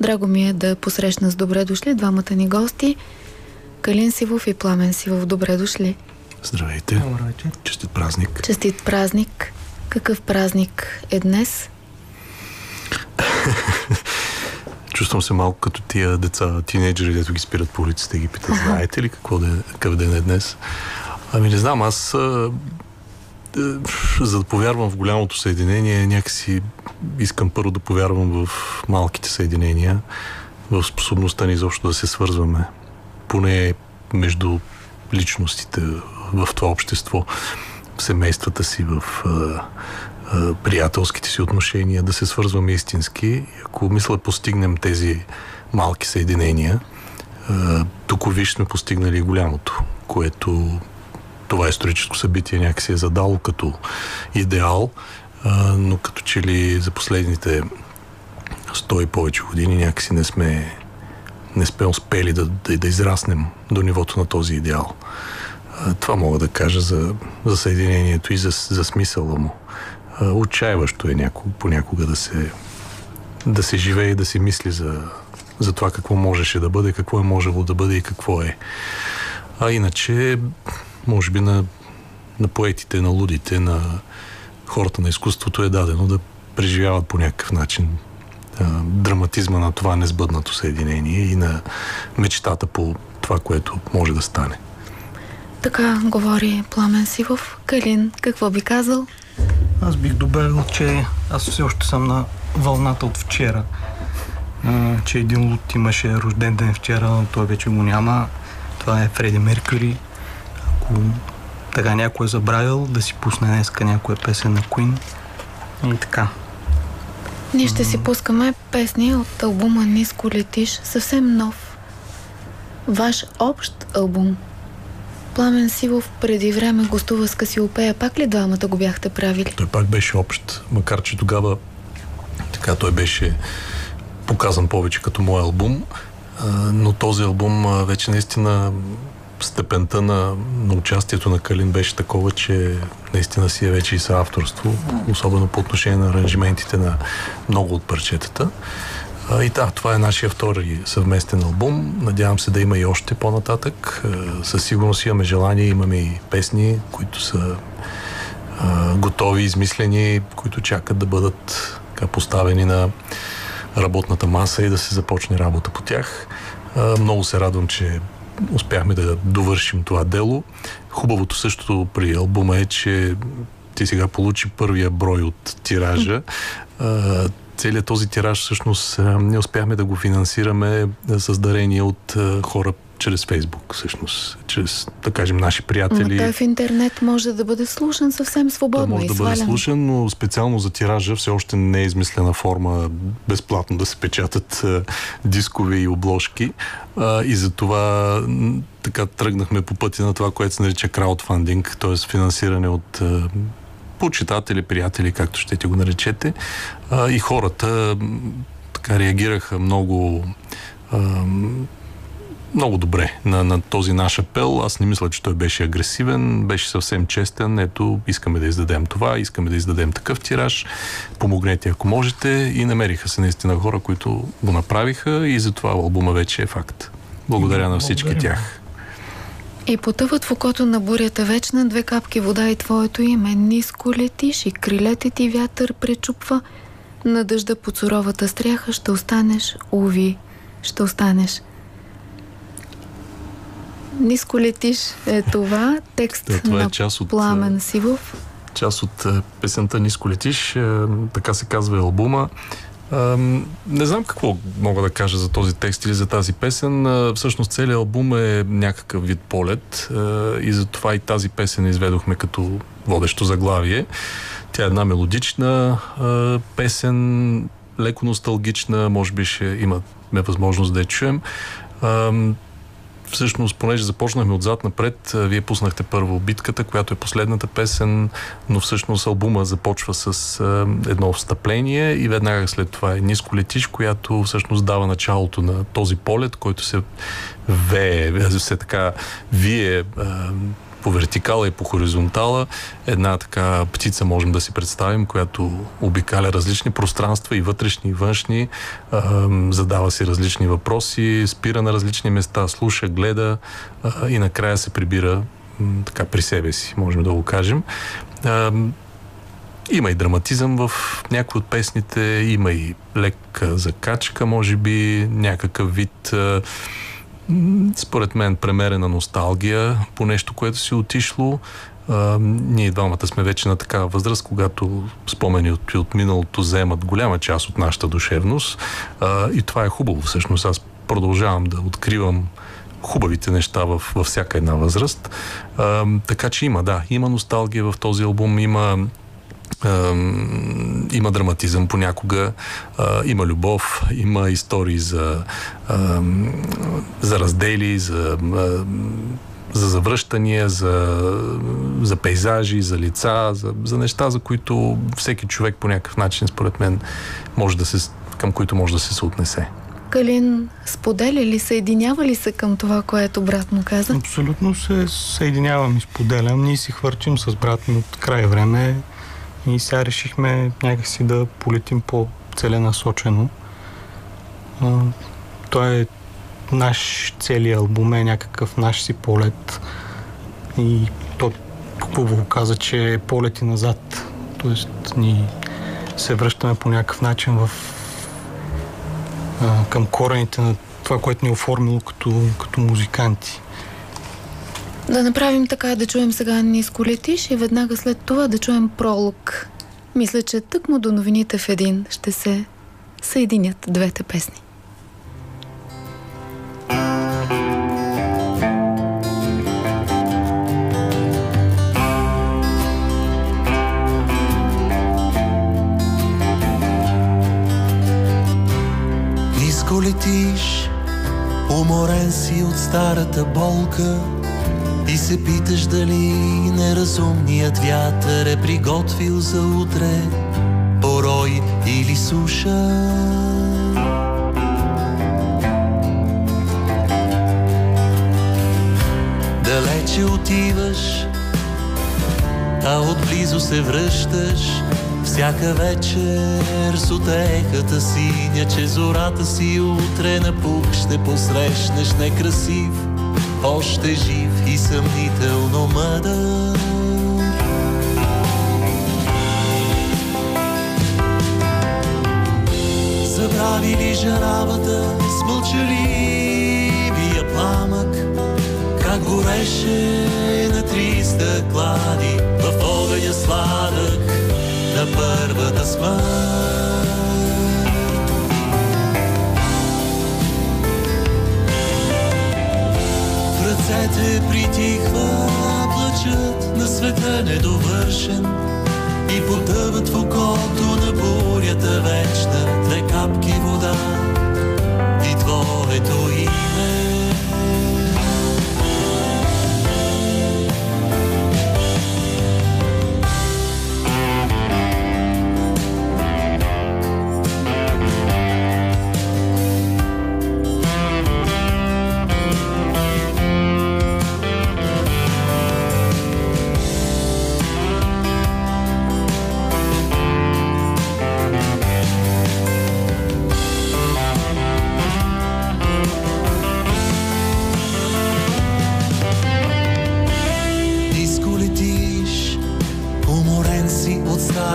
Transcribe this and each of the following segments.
Драго ми е да посрещна с добре дошли двамата ни гости. Калин Сивов и Пламен Сивов. Добре дошли. Здравейте. Здравейте. Честит празник. Честит празник. Какъв празник е днес? Чувствам се малко като тия деца, тинейджери, дето ги спират по улиците и ги питат, знаете ли какво да, какъв ден е днес? Ами не знам, аз за да повярвам в голямото съединение, някакси искам първо да повярвам в малките съединения, в способността ни изобщо да се свързваме, поне между личностите в това общество, в семействата си, в а, а, приятелските си отношения, да се свързваме истински. Ако мисля постигнем тези малки съединения, тук виж сме постигнали голямото, което това историческо събитие някакси е задало като идеал, а, но като че ли за последните 100 и повече години някакси не сме, не сме успели да, да, да израснем до нивото на този идеал. А, това мога да кажа за, за съединението и за, за смисъла му. А, отчаиващо е някога, понякога да се, да се живее и да се мисли за, за това какво можеше да бъде, какво е можело да бъде и какво е. А иначе може би на, на поетите, на лудите, на хората на изкуството е дадено да преживяват по някакъв начин а, драматизма на това несбъднато съединение и на мечтата по това, което може да стане. Така говори Пламен Сивов. Калин, какво би казал? Аз бих добавил, че аз все още съм на вълната от вчера. А, че един лут имаше рожден ден вчера, но той вече го няма. Това е Фреди Меркюри. Ако така някой е забравил, да си пусне днеска някоя песен на Queen. И така. Ние ще си пускаме песни от албума Ниско летиш, съвсем нов. Ваш общ албум. Пламен Сивов преди време гостува с Касиопея. Пак ли двамата го бяхте правили? Той пак беше общ, макар че тогава така той беше показан повече като мой албум, но този албум вече наистина степента на, на участието на Калин беше такова, че наистина си е вече и съавторство, особено по отношение на аранжиментите на много от парчетата. И да, това е нашия втори съвместен албум. Надявам се да има и още по-нататък. Със сигурност имаме желание, имаме и песни, които са готови, измислени, които чакат да бъдат така, поставени на работната маса и да се започне работа по тях. Много се радвам, че успяхме да довършим това дело. Хубавото също при албума е, че ти сега получи първия брой от тиража. Целият този тираж всъщност не успяхме да го финансираме с дарения от хора чрез Фейсбук, всъщност, чрез, да кажем, наши приятели. Но той в интернет може да бъде слушан съвсем свободно той може и да бъде слушан, но специално за тиража все още не е измислена форма безплатно да се печатат а, дискове и обложки. А, и за това така тръгнахме по пътя на това, което се нарича краудфандинг, т.е. финансиране от а, почитатели, приятели, както ще ти го наречете. И хората така реагираха много много добре на, на този наш апел. Аз не мисля, че той беше агресивен, беше съвсем честен. Ето, искаме да издадем това, искаме да издадем такъв тираж. Помогнете, ако можете. И намериха се наистина хора, които го направиха и затова албума вече е факт. Благодаря на всички тях. И потъват в окото на бурята вечна две капки вода и твоето име. Ниско летиш и крилете ти вятър пречупва. На дъжда под суровата стряха ще останеш, уви, ще останеш. Ниско летиш е това. Текст Да, това е на част от, Пламен Сивов. част от е, песента Ниско летиш, е, така се казва и албума. Не знам какво мога да кажа за този текст или за тази песен. Всъщност целият албум е някакъв вид полет и затова и тази песен изведохме като водещо заглавие. Тя е една мелодична песен, леко носталгична, може би ще имаме възможност да я чуем. Всъщност, понеже започнахме отзад напред, вие пуснахте първо битката, която е последната песен, но всъщност албума започва с едно встъпление и веднага след това е Ниско летиш, която всъщност дава началото на този полет, който се вее, все така вие по вертикала и по хоризонтала. Една така птица можем да си представим, която обикаля различни пространства и вътрешни и външни, задава си различни въпроси, спира на различни места, слуша, гледа и накрая се прибира така при себе си, можем да го кажем. Има и драматизъм в някои от песните, има и лека закачка, може би, някакъв вид според мен премерена носталгия по нещо, което си отишло. А, ние двамата сме вече на такава възраст, когато спомени от, от миналото вземат голяма част от нашата душевност. А, и това е хубаво. Всъщност аз продължавам да откривам хубавите неща в, във всяка една възраст. А, така че има, да, има носталгия в този албум, има има драматизъм понякога, има любов, има истории за, за раздели, за, за завръщания, за, за пейзажи, за лица, за, за неща, за които всеки човек по някакъв начин, според мен, може да се, към които може да се съотнесе. Калин споделя ли, съединява ли се към това, което брат му каза? Абсолютно се съединявам и споделям. Ние си хвърчим с брат ми от край време. И сега решихме някакси да полетим по-целенасочено. Той е наш целият албум е някакъв наш си полет. И той хубаво каза, че е полети назад. Тоест ни се връщаме по някакъв начин в, а, към корените на това, което ни е оформило като, като музиканти. Да направим така, да чуем сега ниско летиш и веднага след това да чуем пролог. Мисля, че тъкмо до новините в един ще се съединят двете песни. Ниско летиш, уморен си от старата болка, и се питаш дали неразумният вятър е приготвил за утре порой или суша. Далече отиваш, а отблизо се връщаш всяка вечер с отехата синя, че зората си утре на пук ще посрещнеш некрасив още жив и съмнително мъдър. Забрави ли жаравата с мълчаливия пламък, как гореше на триста клади в огъня сладък на първата смърт. Ръцете притихва, плачат на света недовършен и потъват в окото на бурята вечна две капки вода и твоето име.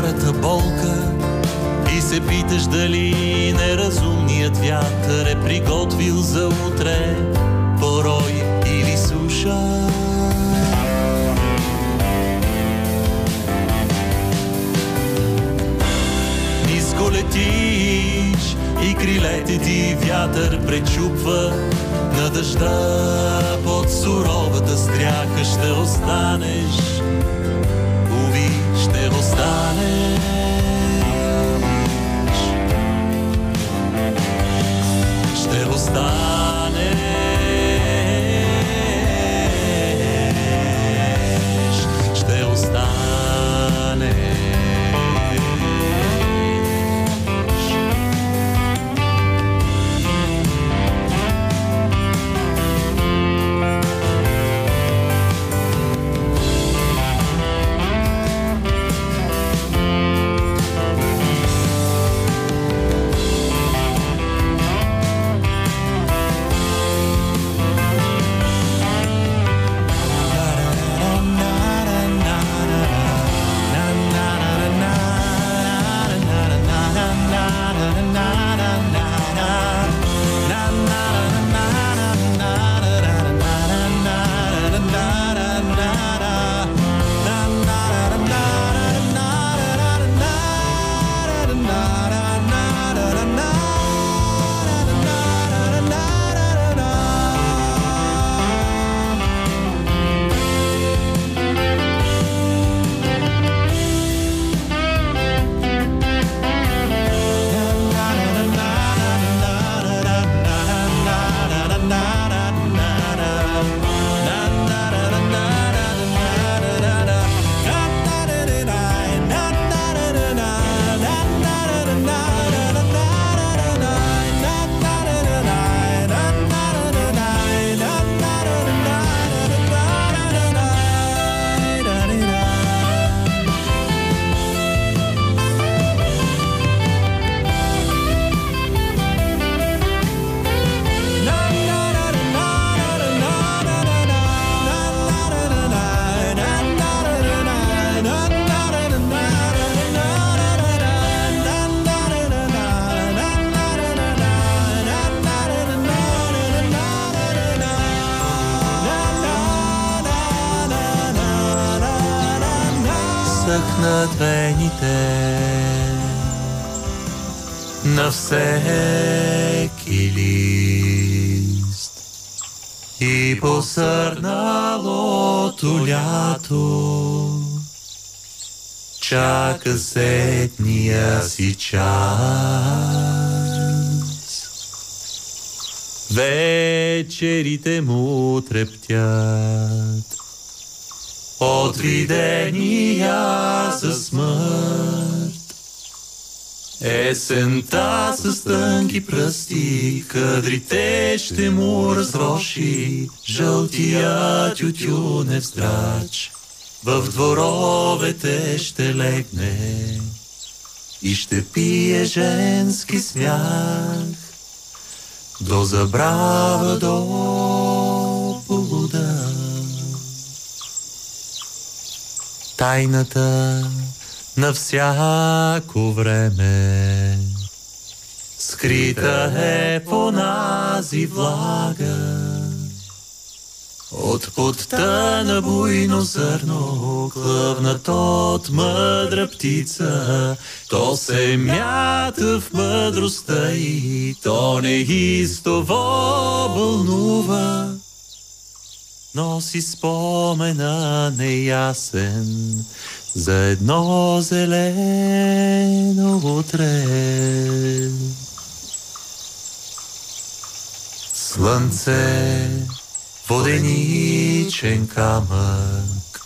старата болка и се питаш дали неразумният вятър е приготвил за утре порой или суша. Ниско летиш и крилете ти вятър пречупва на дъжда под суровата стряха ще останеш далеч. Ще остане Вечерите му трептят от видения за смърт. Есента с тънки пръсти, кадрите ще му разроши, жълтия тютюнев здрач. В дворовете ще легне и ще пие женски смях до забрава, до полуда. Тайната на всяко време скрита е по нази влага. От подта на буйно зърно, клъвнат от мъдра птица, то се мята в мъдростта и то неистово вълнува. Носи спомена неясен за едно зелено утре. Слънце воденичен камък,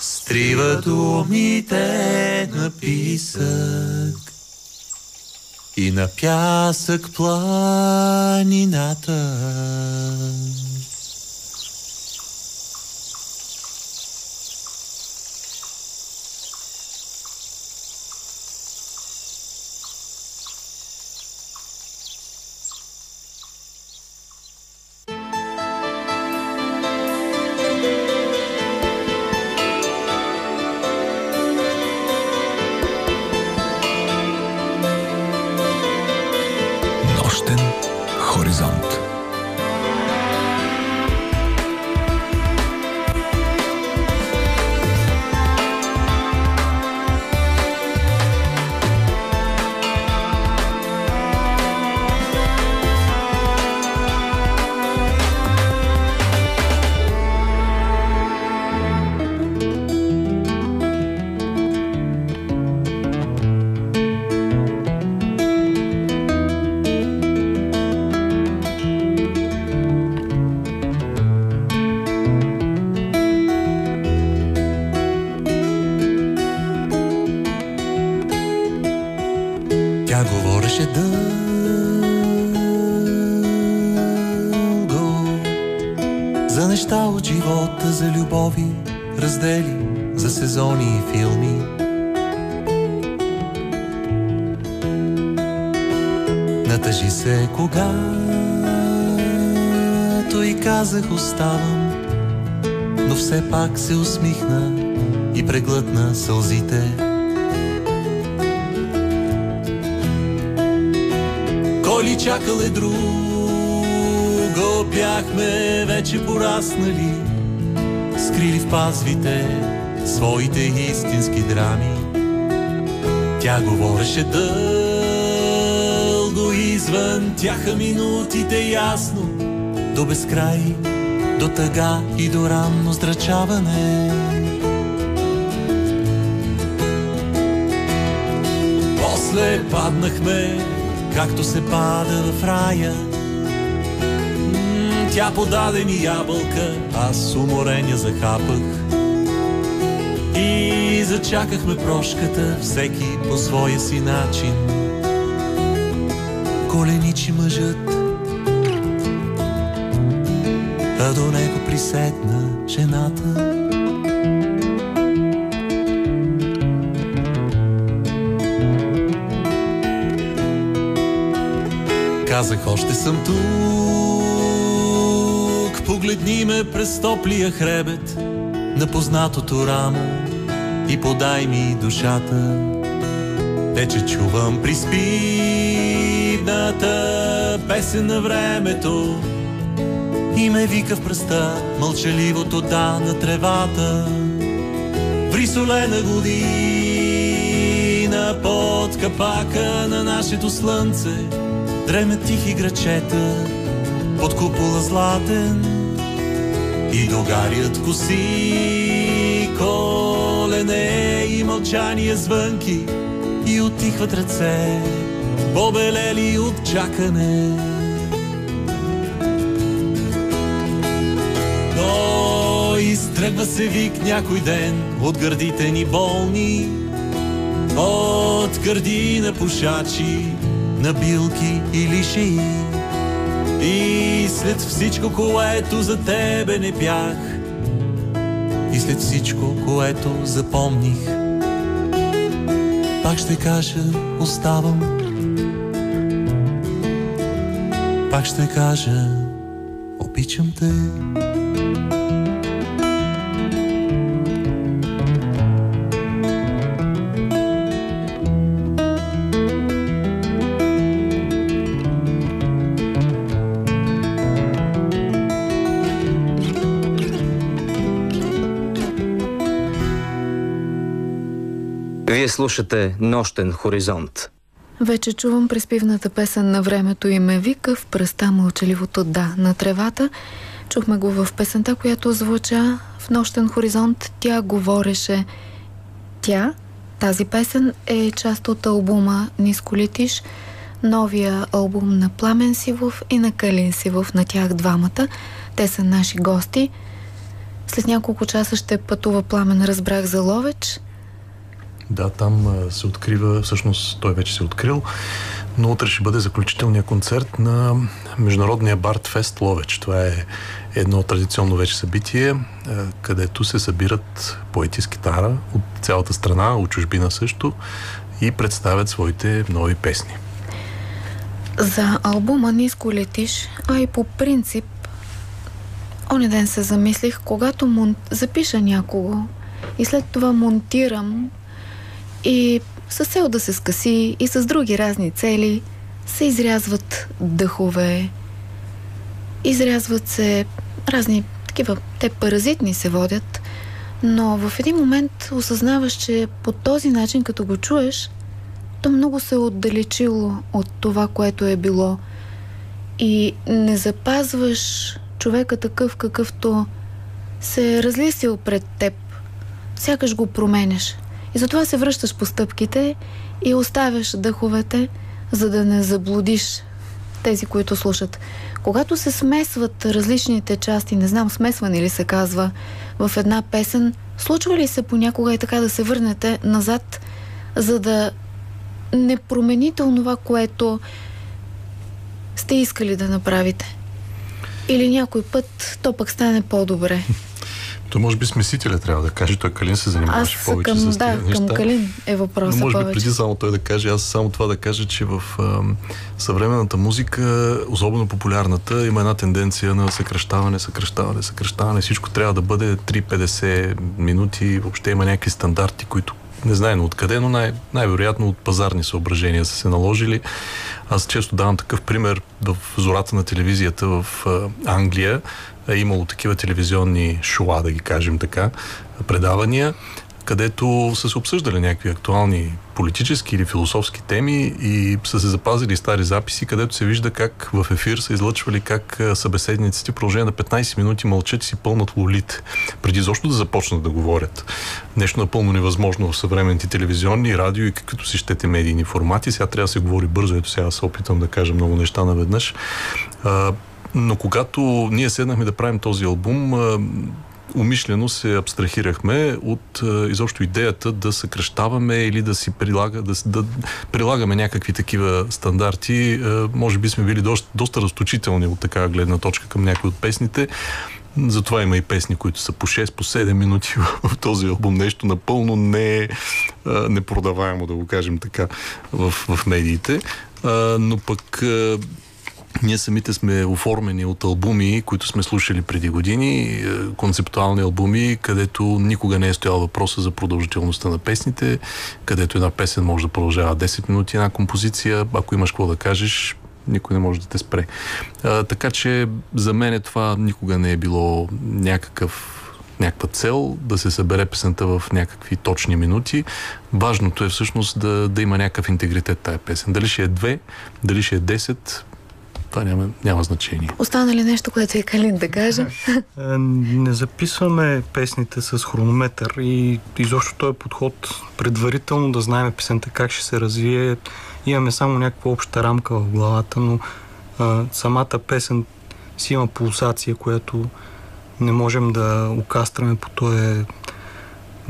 стрива думите на писък и на пясък планината. Ли чакал е друго, бяхме вече пораснали, скрили в пазвите своите истински драми. Тя говореше дълго извън тяха минутите ясно, до безкрай, до тъга и до ранно здрачаване. После паднахме, както се пада в рая. Тя подаде ми ябълка, аз уморен захапах. И зачакахме прошката, всеки по своя си начин. Коленичи мъжът, а до него приседна жената. Казах, още съм тук, погледни ме през топлия хребет на познатото рамо и подай ми душата. Вече чувам приспивната песен на времето и ме вика в пръста мълчаливото да на тревата. В присолена година под капака на нашето слънце дреме тихи грачета под купола златен и догарят коси. Колене и мълчание звънки и отихват ръце побелели от чакане. Но изтръгва се вик някой ден от гърдите ни болни от гърди на пушачи на билки или шеи и след всичко, което за тебе не бях И след всичко, което запомних Пак ще кажа, оставам. Пак ще кажа, обичам те слушате Нощен хоризонт. Вече чувам преспивната песен на времето и ме вика в пръста мълчаливото да на тревата. Чухме го в песента, която звуча в нощен хоризонт. Тя говореше. Тя, тази песен е част от албума Ниско летиш, новия албум на Пламен Сивов и на Калин Сивов, на тях двамата. Те са наши гости. След няколко часа ще пътува Пламен, разбрах за Ловеч. Да, там се открива, всъщност той вече се е открил, но утре ще бъде заключителният концерт на Международния Барт Фест Ловеч. Това е едно традиционно вече събитие, където се събират поети с китара от цялата страна, от чужбина също и представят своите нови песни. За албума Ниско летиш, а и по принцип, оня ден се замислих, когато мон... запиша някого и след това монтирам и с цел да се скъси и с други разни цели се изрязват дъхове, изрязват се разни такива, те паразитни се водят, но в един момент осъзнаваш, че по този начин, като го чуеш, то много се е отдалечило от това, което е било. И не запазваш човека такъв, какъвто се е разлисил пред теб. Сякаш го променяш. И затова се връщаш по стъпките и оставяш дъховете, за да не заблудиш тези, които слушат. Когато се смесват различните части, не знам, смесване ли се казва, в една песен, случва ли се понякога и така да се върнете назад, за да не промените онова, което сте искали да направите? Или някой път то пък стане по-добре? То може би смесителя трябва да каже. Той Калин се занимаваше Аз повече към, с да, тези неща. към Калин е въпроса Но може би повече. преди само той да каже, аз само това да кажа, че в а, съвременната музика, особено популярната, има една тенденция на съкръщаване, съкръщаване, съкръщаване. Всичко трябва да бъде 3-50 минути. Въобще има някакви стандарти, които не знаем откъде, но най- най-вероятно от пазарни съображения са се наложили. Аз често давам такъв пример в зората на телевизията в Англия. Е имало такива телевизионни шоа, да ги кажем така, предавания, където са се обсъждали някакви актуални политически или философски теми и са се запазили стари записи, където се вижда как в ефир са излъчвали как събеседниците в продължение на 15 минути мълчат и си пълнат лолите, преди защо да започнат да говорят. Нещо напълно невъзможно в съвременните телевизионни, радио и каквито си щете медийни формати. Сега трябва да се говори бързо, ето сега се опитам да кажа много неща наведнъж. Но когато ние седнахме да правим този албум, умишлено се абстрахирахме от изобщо идеята да съкръщаваме или да си прилага, да, да прилагаме някакви такива стандарти. Може би сме били доста, доста разточителни от такава гледна точка към някои от песните. Затова има и песни, които са по 6, по 7 минути в този албум. Нещо напълно не, а, непродаваемо, да го кажем така, в, в медиите. Но пък ние самите сме оформени от албуми, които сме слушали преди години, е, концептуални албуми, където никога не е стоял въпроса за продължителността на песните, където една песен може да продължава 10 минути, една композиция, ако имаш какво да кажеш, никой не може да те спре. А, така че за мен това никога не е било някакъв някаква цел, да се събере песента в някакви точни минути. Важното е всъщност да, да има някакъв интегритет тая песен. Дали ще е две, дали ще е 10, това няма, няма значение. Остана ли нещо, което е Калин да каже? Е, не записваме песните с хронометър и изобщо този подход предварително да знаем песента как ще се развие. Имаме само някаква обща рамка в главата, но а, самата песен си има пулсация, която не можем да окастраме по този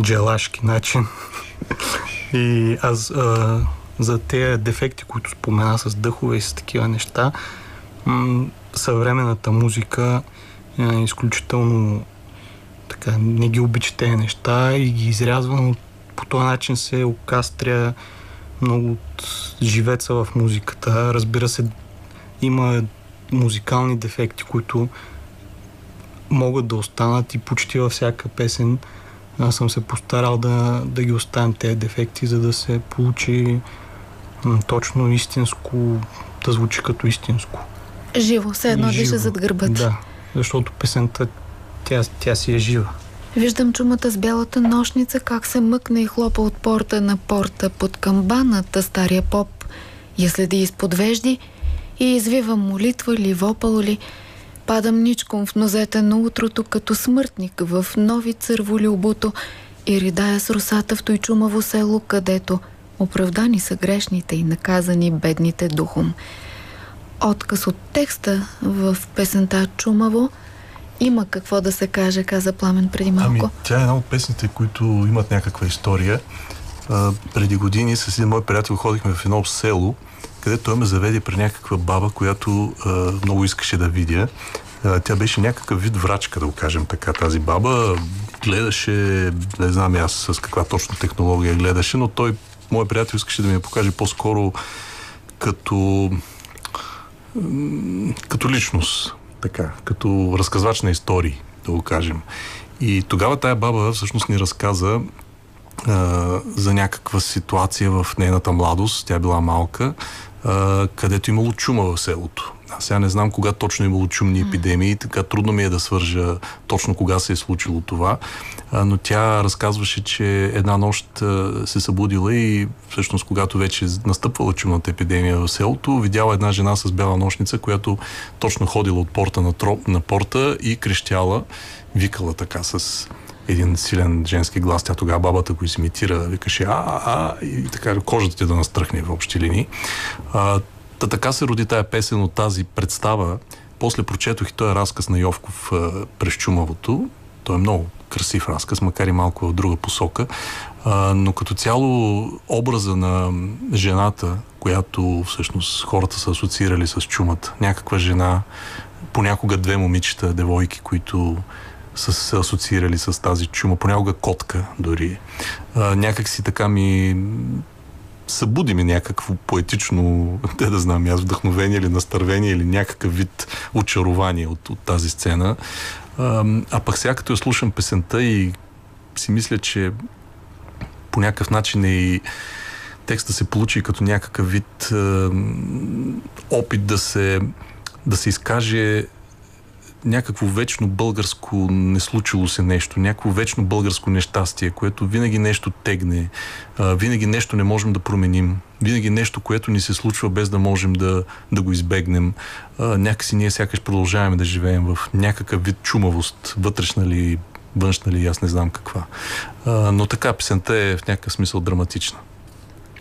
джелашки начин. и аз а, за тези дефекти, които спомена с дъхове и с такива неща, съвременната музика е изключително така, не ги обича тези неща и ги изрязва, но по този начин се окастря много от живеца в музиката. Разбира се, има музикални дефекти, които могат да останат и почти във всяка песен аз съм се постарал да, да ги оставям тези дефекти, за да се получи точно истинско, да звучи като истинско. Живо, все едно диша зад гърба ти. Да, защото песента, тя, тя си е жива. Виждам чумата с бялата нощница, как се мъкне и хлопа от порта на порта под камбаната, стария поп. Я следи изпод вежди и извива молитва ли, вопъл ли. Падам ничком в нозете на утрото, като смъртник в нови църволи обуто и ридая с русата в той чумаво село, където оправдани са грешните и наказани бедните духом. Отказ от текста в песента Чумаво има какво да се каже, каза Пламен преди малко. Ами, тя е една от песните, които имат някаква история. А, преди години с един мой приятел ходихме в едно село, където той ме заведе при някаква баба, която а, много искаше да видя. А, тя беше някакъв вид врачка, да го кажем така, тази баба. Гледаше, не знам аз с каква точно технология гледаше, но той, мой приятел, искаше да ми я покаже по-скоро като като личност, така, като разказвач на истории, да го кажем. И тогава тая баба всъщност ни разказа а, за някаква ситуация в нейната младост, тя била малка, а, където имало чума в селото. Аз сега не знам кога точно имало чумни епидемии, така трудно ми е да свържа точно кога се е случило това, но тя разказваше, че една нощ а, се събудила и всъщност когато вече настъпвала чумната епидемия в селото, видяла една жена с бяла нощница, която точно ходила от порта на, троп, на порта и крещяла, викала така с един силен женски глас. Тя тогава бабата го изимитира, викаше а, а, и така кожата ти да настръхне в общи линии. А, та така се роди тая песен от тази представа. После прочетох и този разказ на Йовков а, през чумавото. Той е много красив разказ, макар и малко в друга посока. А, но като цяло образа на жената, която всъщност хората са асоциирали с чумата. Някаква жена, понякога две момичета, девойки, които са се асоциирали с тази чума, понякога котка дори. А, някак си така ми събуди ми някакво поетично, те да знам, аз вдъхновение или настървение или някакъв вид очарование от, от тази сцена. А, пък сега като я слушам песента и си мисля, че по някакъв начин е и текста се получи като някакъв вид опит да се, да се изкаже някакво вечно българско не случило се нещо, някакво вечно българско нещастие, което винаги нещо тегне, винаги нещо не можем да променим, винаги нещо, което ни се случва без да можем да, да го избегнем. Някакси ние сякаш продължаваме да живеем в някакъв вид чумавост, вътрешна ли, външна ли, аз не знам каква. Но така, песента е в някакъв смисъл драматична.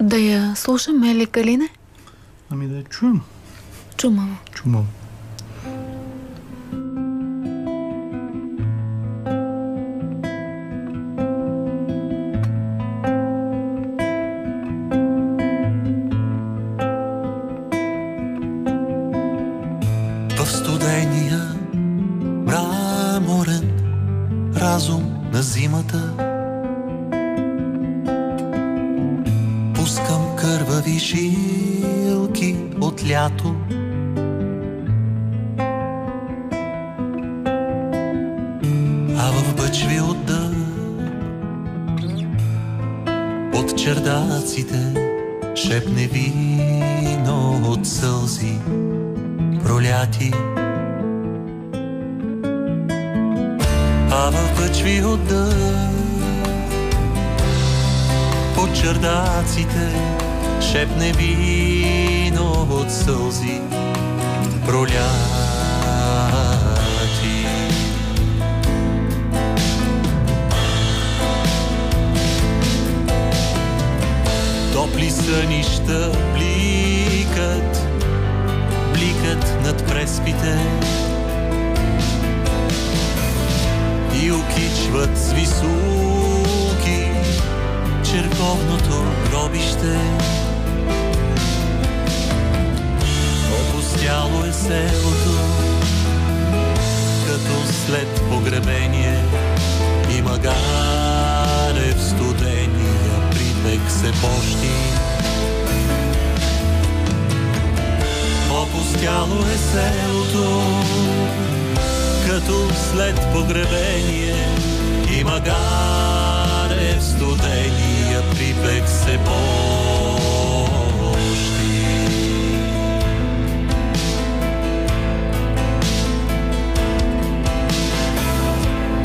Да я слушаме ли, Калине? Ами да я чуем. Чумаво. Чумаво. А в пъчви от дъжд. По чердаците шепне вино от сълзи проляти. Топли сънища бликат, бликат над преспите и окичват с високи черковното гробище. Опустяло е селото, като след погребение и магаре в студения припек се пощи. Опустяло е селото, като след погребение и магаре в студения припек се пощи.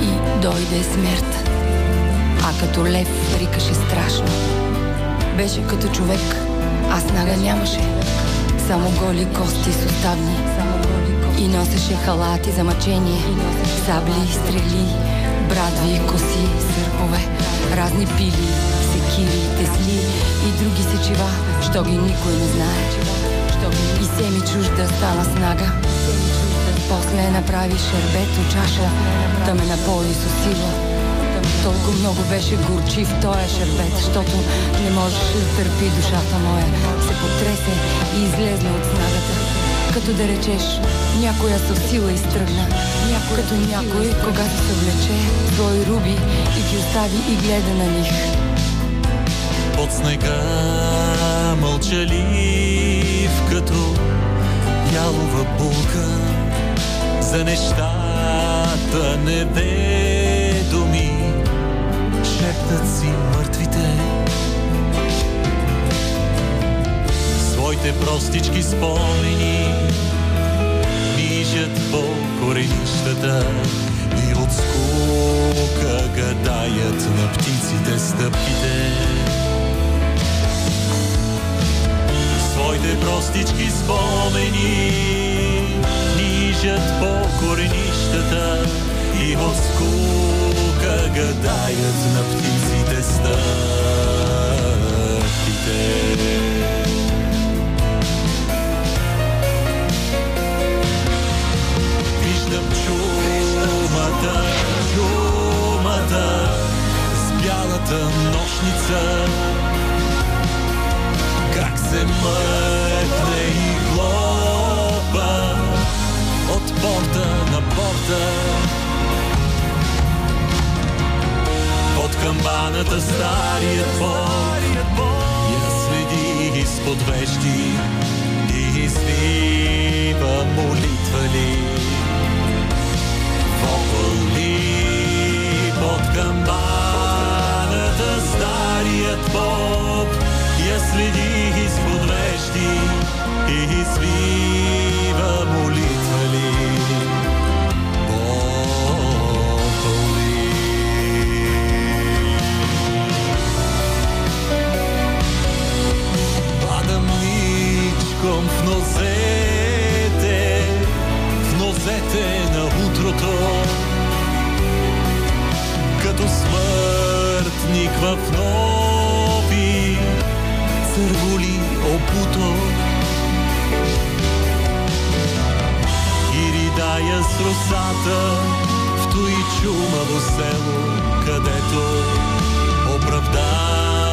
И дойде смърт. А като лев рикаше страшно. Беше като човек, а снага нямаше. Само голи кости суставни. И носеше халати за мъчение. Сабли, стрели, брадви, коси, сърпове, разни пили, секири, тесли и други сечива, що ги никой не знае. И се ми чужда стана снага. После направи шербет от чаша, да ме напои с усила. Толкова много беше горчив тоя шербет, защото не можеше да търпи душата моя. Се потресе и излезна от снагата. Като да речеш, някоя със сила изтръгна. Някой, като някой, когато се влече, твои руби и ти остави и гледа на них. Под снега мълчалив като ялова булка за нещата неведоми шептат си мъртвите своите простички спомени мижат по коренищата и от скука гадаят на птиците стъпките. Своите простички спомени нижат по коренищата и от скука гадаят на птиците стъпките. Виждам чумата, чумата с бялата нощница. Как се мъкне и хлопа от порта на порта. Камбаната старият Бог я следи изпод вещи и извива молитва ли. Вопъл под камбаната старият поп я следи изпод вещи и извива молитва ли. Ничком в нозете, в нозете на утрото, като смъртник в нови цървули опуто. И ридая с русата в той чумаво село, където оправдани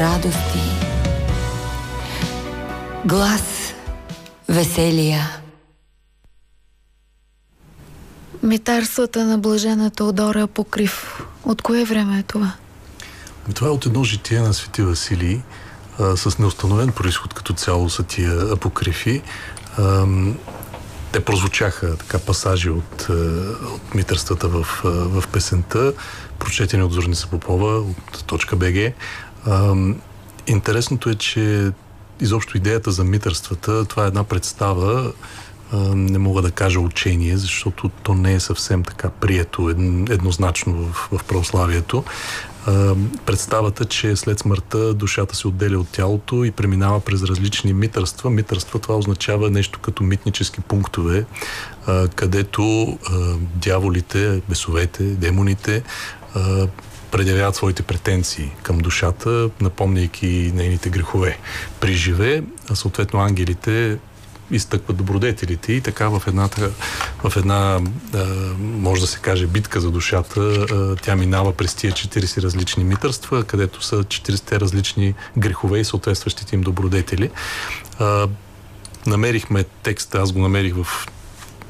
радости, глас веселия. Митарствата на блажена Теодора Покрив. От кое време е това? Това е от едно житие на Свети Василий, а, с неустановен происход като цяло са тия апокрифи. А, те прозвучаха така пасажи от, от митърствата в, в песента, прочетени от Зорница Попова, от точка БГ. Интересното е, че изобщо идеята за митърствата, това е една представа, не мога да кажа учение, защото то не е съвсем така прието еднозначно в, в православието. Представата, че след смъртта душата се отделя от тялото и преминава през различни митърства. Митърства това означава нещо като митнически пунктове, където дяволите, бесовете, демоните предявяват своите претенции към душата, напомняйки нейните грехове при живе, а съответно ангелите изтъкват добродетелите и така в, едната, в една, може да се каже, битка за душата, тя минава през тия 40 различни митърства, където са 40 различни грехове и съответстващите им добродетели. Намерихме текста, аз го намерих в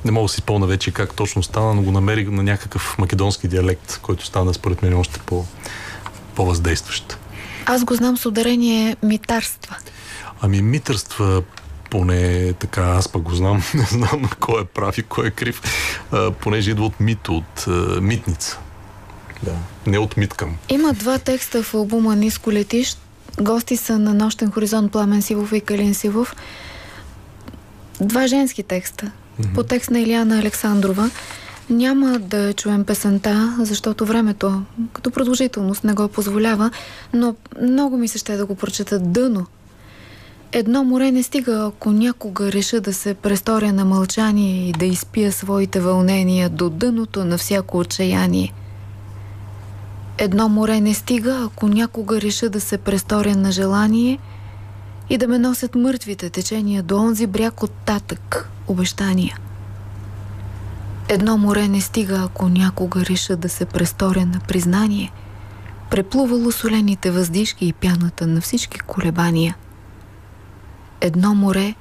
не мога да си спомня вече как точно стана, но го намерих на някакъв македонски диалект, който стана според мен още по, по-въздействащ. Аз го знам с ударение митарства. Ами митърства поне така аз пък го знам, не знам кой е прав и кой е крив, а, понеже идва от мито, от а, митница. Да, не от миткам. Има два текста в албума Ниско летиш. Гости са на Нощен хоризонт Пламен Сивов и Калин Сивов. Два женски текста. По текст на Илияна Александрова. Няма да чуем песента, защото времето като продължителност не го позволява, но много ми се ще да го прочета дъно Едно море не стига, ако някога реша да се престоря на мълчание и да изпия своите вълнения до дъното на всяко отчаяние. Едно море не стига, ако някога реша да се престоря на желание и да ме носят мъртвите течения до онзи бряг от татък, обещания. Едно море не стига, ако някога реша да се престоря на признание, преплувало солените въздишки и пяната на всички колебания – едно море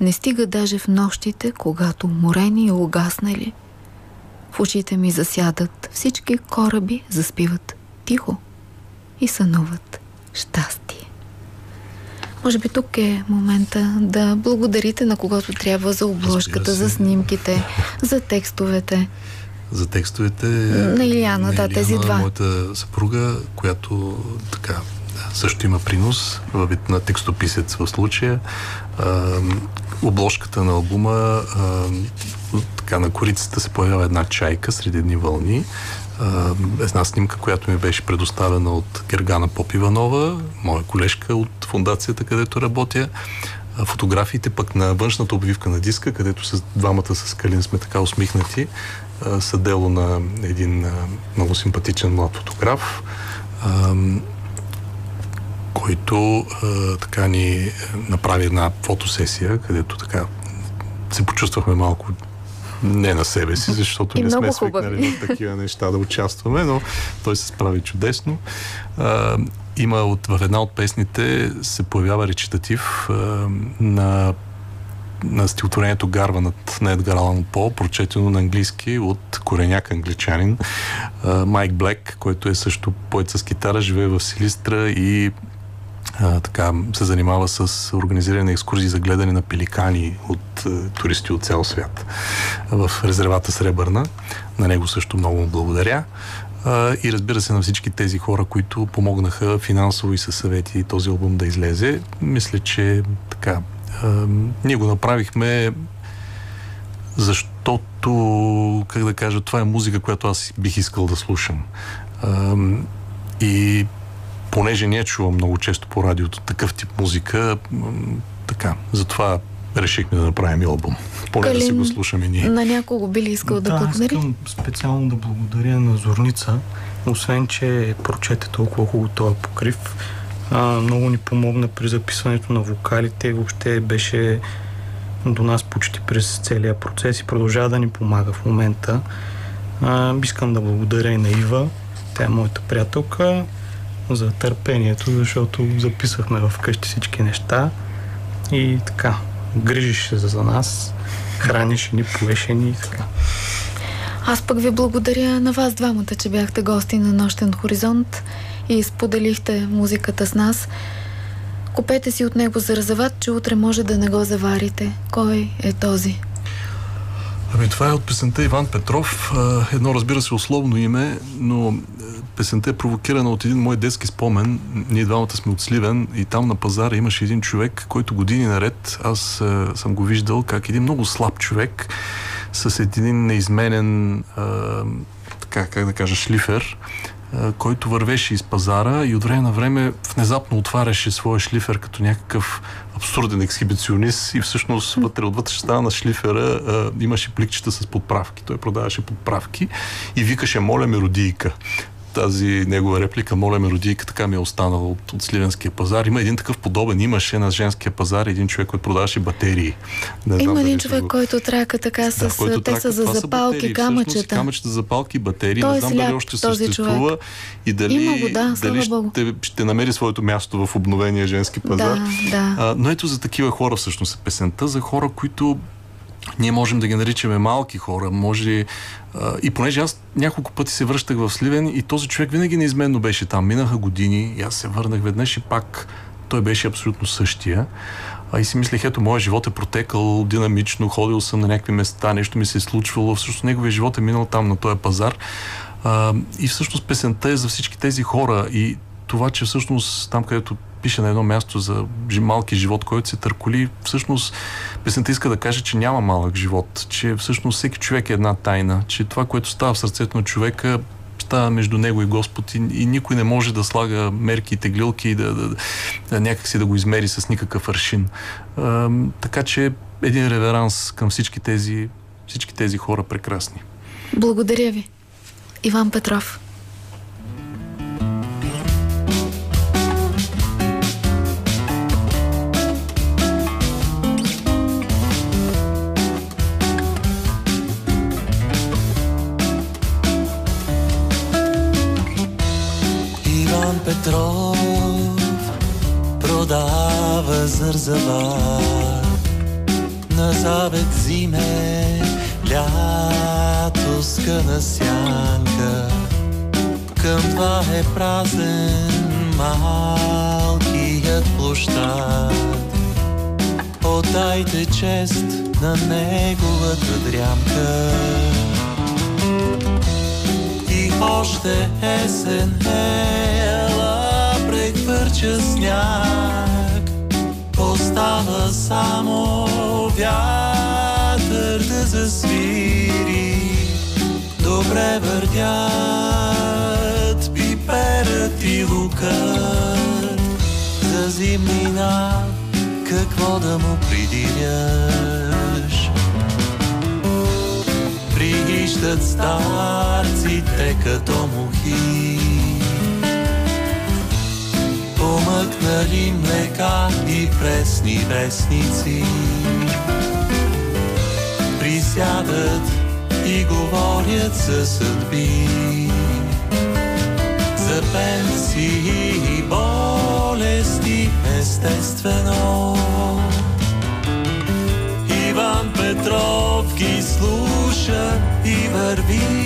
не стига даже в нощите, когато морени и угаснали. В очите ми засядат всички кораби, заспиват тихо и сънуват щастие. Може би тук е момента да благодарите на когото трябва за обложката, за снимките, за текстовете. За текстовете на Илияна, да, тези два. Моята съпруга, която така също има принос във вид на текстописец в случая. А, обложката на албума а, така на корицата се появява една чайка среди едни вълни. А, една снимка, която ми беше предоставена от Гергана Попиванова, моя колежка от фундацията, където работя. фотографиите пък на външната обвивка на диска, където с двамата с Калин сме така усмихнати, са дело на един много симпатичен млад фотограф, който така ни направи една фотосесия, където така се почувствахме малко не на себе си, защото и не сме свикнали в такива неща да участваме, но той се справи чудесно. А, има от, в една от песните се появява речитатив а, на на стихотворението Гарва над на Едгар Алан По, прочетено на английски от кореняк англичанин Майк Блек, който е също поет с китара, живее в Силистра и а, така, се занимава с организиране на екскурзии за гледане на пеликани от а, туристи от цял свят в резервата Сребърна. На него също много му благодаря. А, и разбира се на всички тези хора, които помогнаха финансово и със съвети този албум да излезе. Мисля, че така, а, ние го направихме защото, как да кажа, това е музика, която аз бих искал да слушам. А, и понеже не чувам много често по радиото такъв тип музика, така, затова решихме да направим и албум. Поне Калин, да си го слушаме ние. На някого би ли искал да, да благодари? искам специално да благодаря на Зорница, освен, че прочете толкова хубаво този покрив. А, много ни помогна при записването на вокалите. Въобще беше до нас почти през целия процес и продължава да ни помага в момента. А, искам да благодаря и на Ива. Тя е моята приятелка за търпението, защото записахме в къщи всички неща и така, грижиш се за нас, храниш ни, поеше ни и така. Аз пък ви благодаря на вас двамата, че бяхте гости на Нощен хоризонт и споделихте музиката с нас. Купете си от него зарзават, че утре може да не го заварите. Кой е този? Ами това е от песента Иван Петров. Едно, разбира се, условно име, но песента е провокирана от един мой детски спомен. Ние двамата сме от Сливен и там на пазара имаше един човек, който години наред, аз е, съм го виждал как един много слаб човек с един неизменен, е, така, как да кажа, шлифер, е, който вървеше из пазара и от време на време внезапно отваряше своя шлифер като някакъв абсурден ексхибиционист и всъщност вътре от вътрешността на шлифера е, имаше пликчета с подправки. Той продаваше подправки и викаше, моля ме, родийка тази негова реплика, моля ме родийка, така ми е останала от, от Сливенския пазар. Има един такъв подобен, имаше на женския пазар един човек, който продаваше батерии. Не Има един човек, го... който трака така с... Да, който те са за запалки, батерии, камъчета. камъчета, запалки, батерии. Той не знам дали още съществува човек. и дали, Има го, да, дали ще, ще намери своето място в обновения женски пазар. Да, да. А, но ето за такива хора всъщност е песента, за хора, които ние можем да ги наричаме малки хора, може и понеже аз няколко пъти се връщах в Сливен и този човек винаги неизменно беше там. Минаха години и аз се върнах веднъж и пак той беше абсолютно същия. А и си мислех, ето, моят живот е протекал динамично, ходил съм на някакви места, нещо ми се е случвало. Всъщност неговия живот е минал там на този пазар. А, и всъщност песента е за всички тези хора. И това, че всъщност там, където пише на едно място за малки живот, който се търколи, всъщност песента иска да каже, че няма малък живот, че всъщност всеки човек е една тайна, че това, което става в сърцето на човека, става между него и Господ и, и никой не може да слага мерки и теглилки и да, да, да някакси да го измери с никакъв аршин. А, така че един реверанс към всички тези, всички тези хора прекрасни. Благодаря ви. Иван Петров. Продава зързава на забед зиме, лято скъна сянка. Към това е празен малкият площад. Отдайте чест на неговата дрямка. И още есен е прехвърча сняг, остава само вятър да засвири. Добре вървят пиперът и лукът за зимнина какво да му придиряш. Прихищат старците като мухи, помъкнали млека и пресни вестници. Присядат и говорят за съдби, за пенсии и болести естествено. Иван Петров ги слуша и върви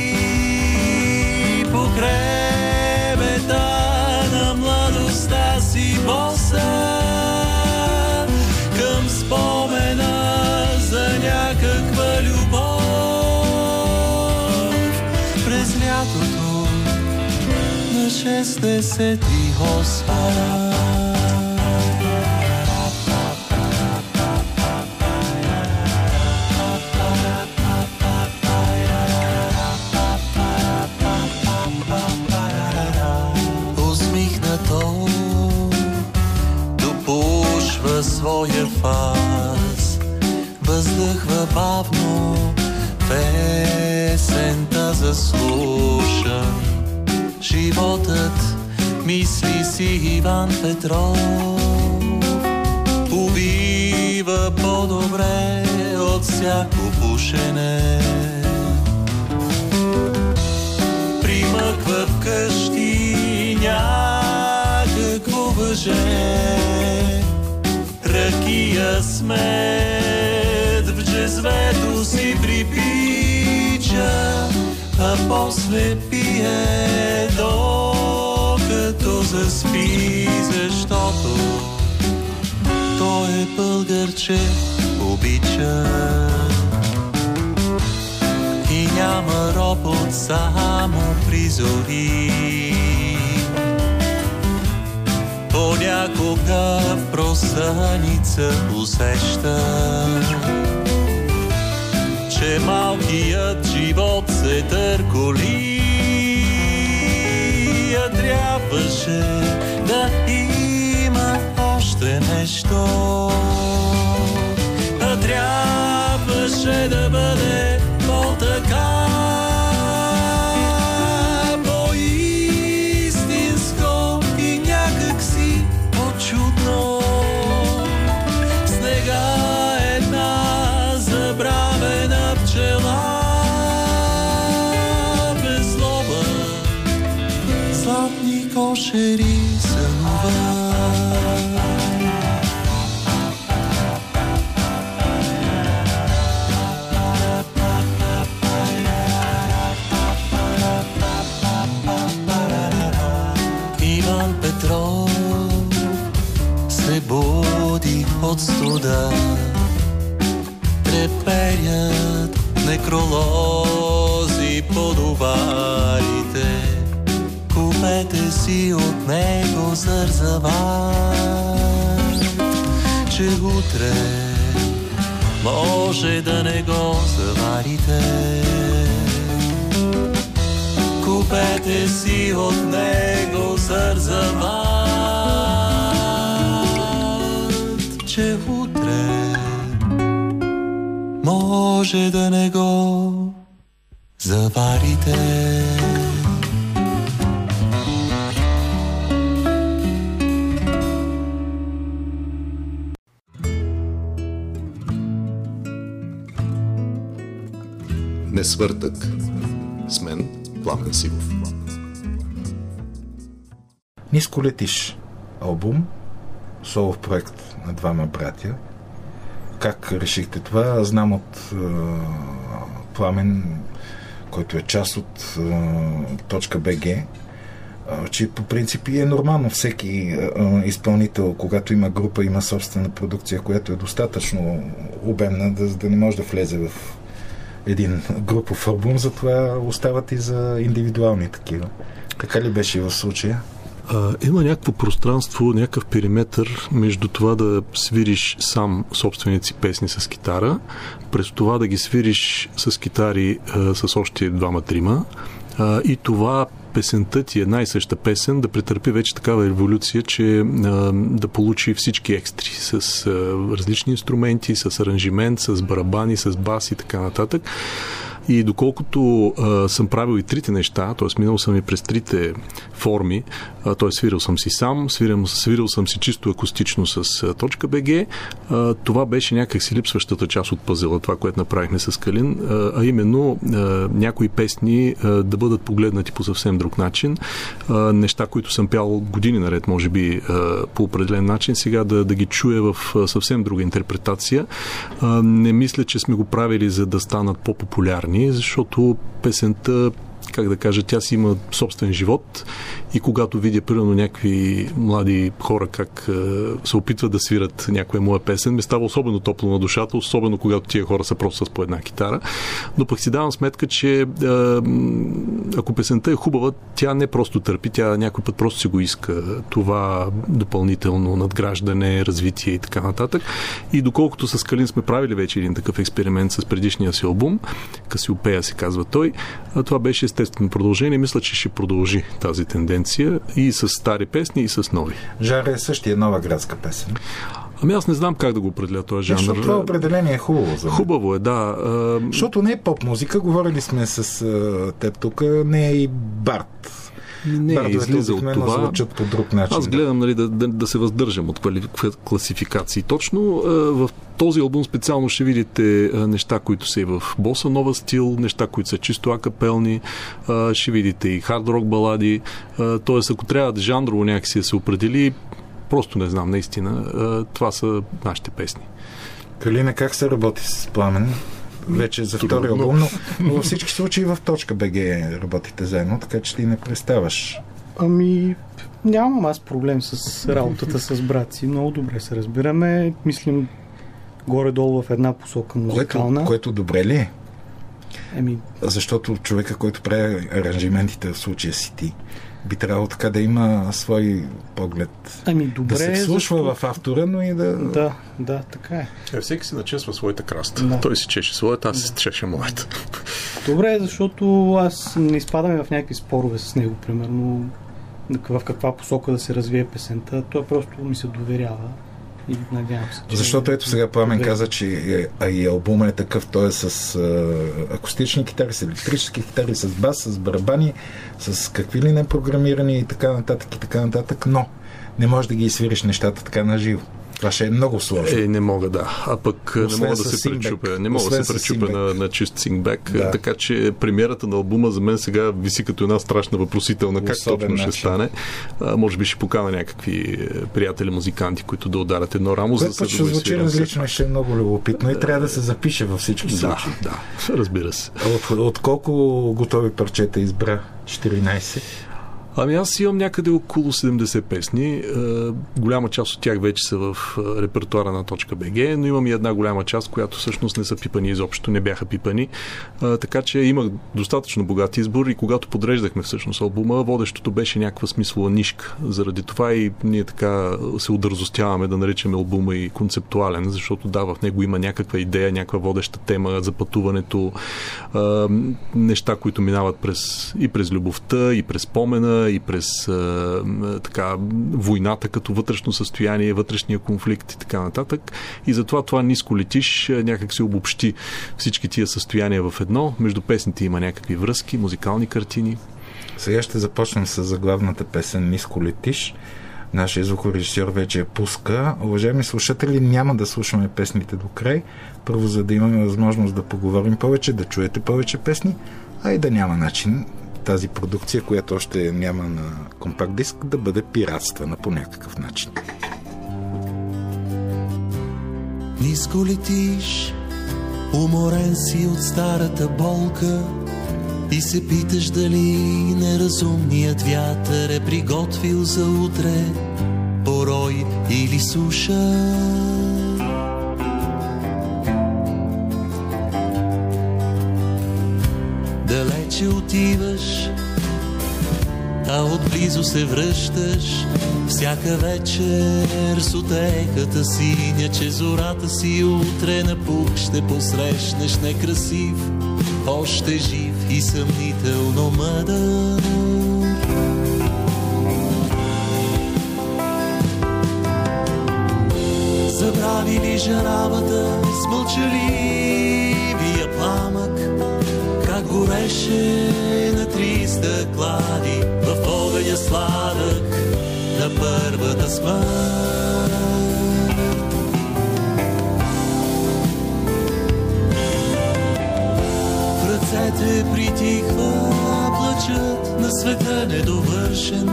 на 68 усмихнато допушва своя фас, въздъхва бавно песента заслушан. Животът, мисли си Иван Петров, убива по-добре от всяко пушене. Примъква вкъщи някакво въже, ракия смет в джезвето си припича, а после пие докато заспи, защото той е българче, обича и няма робот само призори. Понякога в просъница усеща, че малкият живот се търколи. Трябваше да има още нещо. Трябваше да бъде кошери сънува. Иван Петров се буди от студа. Треперят некролози по Купете си от него зързават, че утре може да не го заварите. Купете си от него сързават, че утре може да не го заварите. Несвъртък. С мен Пламен Сивов. Ниско летиш албум, солов проект на двама братя. Как решихте това? Знам от е, Пламен, който е част от е, точка БГ, е, че по принцип е нормално всеки е, изпълнител, когато има група, има собствена продукция, която е достатъчно обемна, да, да не може да влезе в един групов албум, затова остават и за индивидуални такива. Така ли беше в случая? А, има някакво пространство, някакъв периметър между това да свириш сам собствените си песни с китара, през това да ги свириш с китари а, с още двама-трима а, и това песента ти една и съща песен да претърпи вече такава революция, че а, да получи всички екстри с а, различни инструменти, с аранжимент, с барабани, с бас и така нататък. И доколкото а, съм правил и трите неща, т.е. минал съм и през трите форми, т.е. свирил съм си сам, свирил, свирил съм си чисто акустично с точка БГ, това беше някак си липсващата част от пъзела, това, което направихме с Калин, а, а именно а, някои песни а, да бъдат погледнати по съвсем друг начин, а, неща, които съм пял години наред, може би а, по определен начин, сега да, да ги чуя в съвсем друга интерпретация. А, не мисля, че сме го правили за да станат по-популярни страни, защото песента как да кажа, тя си има собствен живот и когато видя, примерно, някакви млади хора как се опитват да свират някоя моя песен, ми става особено топло на душата, особено когато тия хора са просто с по една китара. Но пък си давам сметка, че ако песента е хубава, тя не просто търпи, тя някой път просто си го иска. Това допълнително надграждане, развитие и така нататък. И доколкото с Калин сме правили вече един такъв експеримент с предишния си албум, Касиопея се казва той, това беше естествено продължение. Мисля, че ще продължи тази тенденция и с стари песни, и с нови. Жаре е същия нова градска песен. Ами аз не знам как да го определя този жанр. Защото това определение е хубаво. За Хубаво е, да. Защото не е поп музика, говорили сме с теб тук, не е и Барт. Не, Бардовете излиза от това. звучат по друг начин. Аз гледам нали, да, да, да се въздържам от класификации. Точно в този албум специално ще видите неща, които са и в боса нова стил, неща, които са чисто акапелни, ще видите и хард рок балади. Тоест, ако трябва да жанрово някакси да се определи, просто не знам, наистина, това са нашите песни. Калина, как се работи с Пламен? Вече за втори албум, но, но във всички случаи в точка БГ работите заедно, така че ти не представаш. Ами, нямам аз проблем с работата с брат си. Много добре се разбираме. Мислим горе-долу в една посока музикална. Което, което добре ли е? Еми... Защото човека, който прави аранжиментите в случая си ти, би трябвало така да има свой поглед. Ами добре. Да се вслушва защото... в автора, но и да. Да, да, така е. е всеки си начесва своята краста. Да. Той си чеше своята, аз да. си чеше моята. Добре, защото аз не изпадаме в някакви спорове с него, примерно в каква посока да се развие песента. Той просто ми се доверява. И надявам се. Че Защото ето сега Пламен каза, че е, а и албумът е такъв, той е с а, акустични китари, с електрически китари, с бас, с барабани, с какви ли не програмирани и така нататък и така нататък, но не можеш да ги свириш нещата така на живо. Това ще е много сложно. Е, не мога, да. А пък Освен не мога да се пречупя. Не мога да се пречупя на, на чист сингбек. Да. Така че премиерата на албума за мен сега виси като една страшна въпросителна. Как Особен точно начин. ще стане? А, може би ще покана някакви е, приятели музиканти, които да ударят едно рамо, за да се ще звучи различно, ще е много любопитно и трябва да се запише във всички случаи. Да, да, разбира се. От, от колко готови парчета избра? 14? Ами аз имам някъде около 70 песни. Е, голяма част от тях вече са в е, репертуара на точка .bg, но имам и една голяма част, която всъщност не са пипани изобщо, не бяха пипани. Е, така че имах достатъчно богат избор и когато подреждахме всъщност албума, водещото беше някаква смислова нишка. Заради това и ние така се удързостяваме да наричаме албума и концептуален, защото да, в него има някаква идея, някаква водеща тема за пътуването, неща, които минават през, и през любовта, и през спомена, и през така, войната като вътрешно състояние, вътрешния конфликт и така нататък. И затова това ниско летиш някак се обобщи всички тия състояния в едно. Между песните има някакви връзки, музикални картини. Сега ще започнем с заглавната песен Ниско летиш. Нашия звукорежисьор вече я пуска. Уважаеми слушатели, няма да слушаме песните до край. Първо, за да имаме възможност да поговорим повече, да чуете повече песни, а и да няма начин тази продукция, която още няма на компакт диск, да бъде пиратствана по някакъв начин. Ниско летиш, уморен си от старата болка и се питаш дали неразумният вятър е приготвил за утре порой или суша. далече отиваш, а отблизо се връщаш. Всяка вечер с отеката синя, че зората си утре на пук ще посрещнеш некрасив, още жив и съмнително мъдър. Забравили жаравата, смълчали гореше на три стъклади в огъня сладък на първата смърт. В ръцете притихва плачът на света недовършен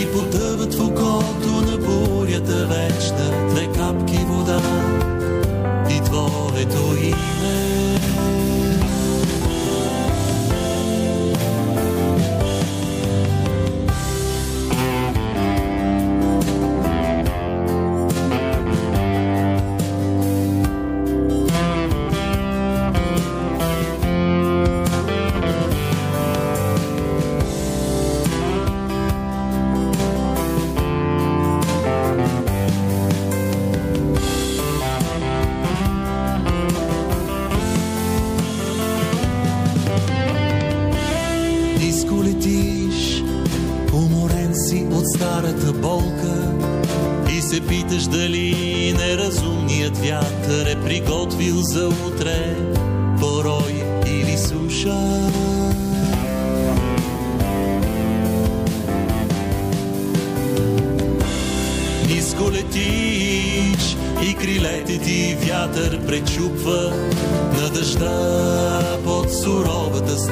и потъват в окото на бурята вечна две капки вода и твоето име.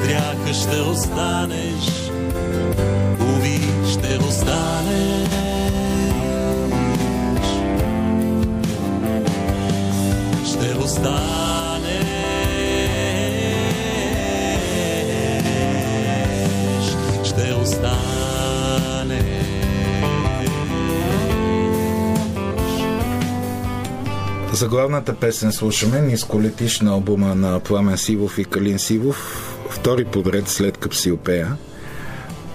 Стряха ще останеш. Уви, ще останеш. Ще останеш. Ще останеш. Заглавната песен слушаме Ниско летиш на албума на Пламен Сивов и Калин Сивов, втори подред след Капсиопея.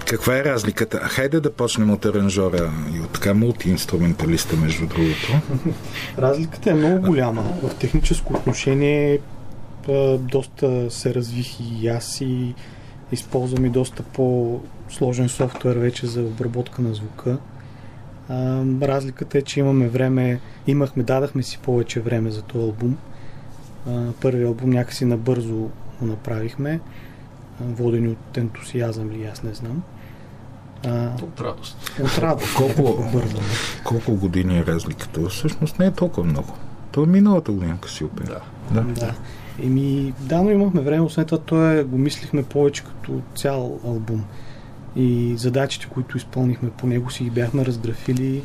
Каква е разликата? А хайде да почнем от аранжора и от така мултиинструменталиста, между другото. Разликата е много голяма. В техническо отношение доста се развих и аз и използвам и доста по-сложен софтуер вече за обработка на звука. Разликата е, че имаме време, имахме, дадахме си повече време за този албум. Първият албум някакси набързо го направихме, водени от ентусиазъм ли, аз не знам. А, От радост. от радост. Колко, бързо. колко години е разликата? Всъщност не е толкова много. То е миналата година Касиопея. Да. да. Да. Еми, да, но имахме време, освен това той го мислихме повече като цял албум. И задачите, които изпълнихме по него, си ги бяхме разграфили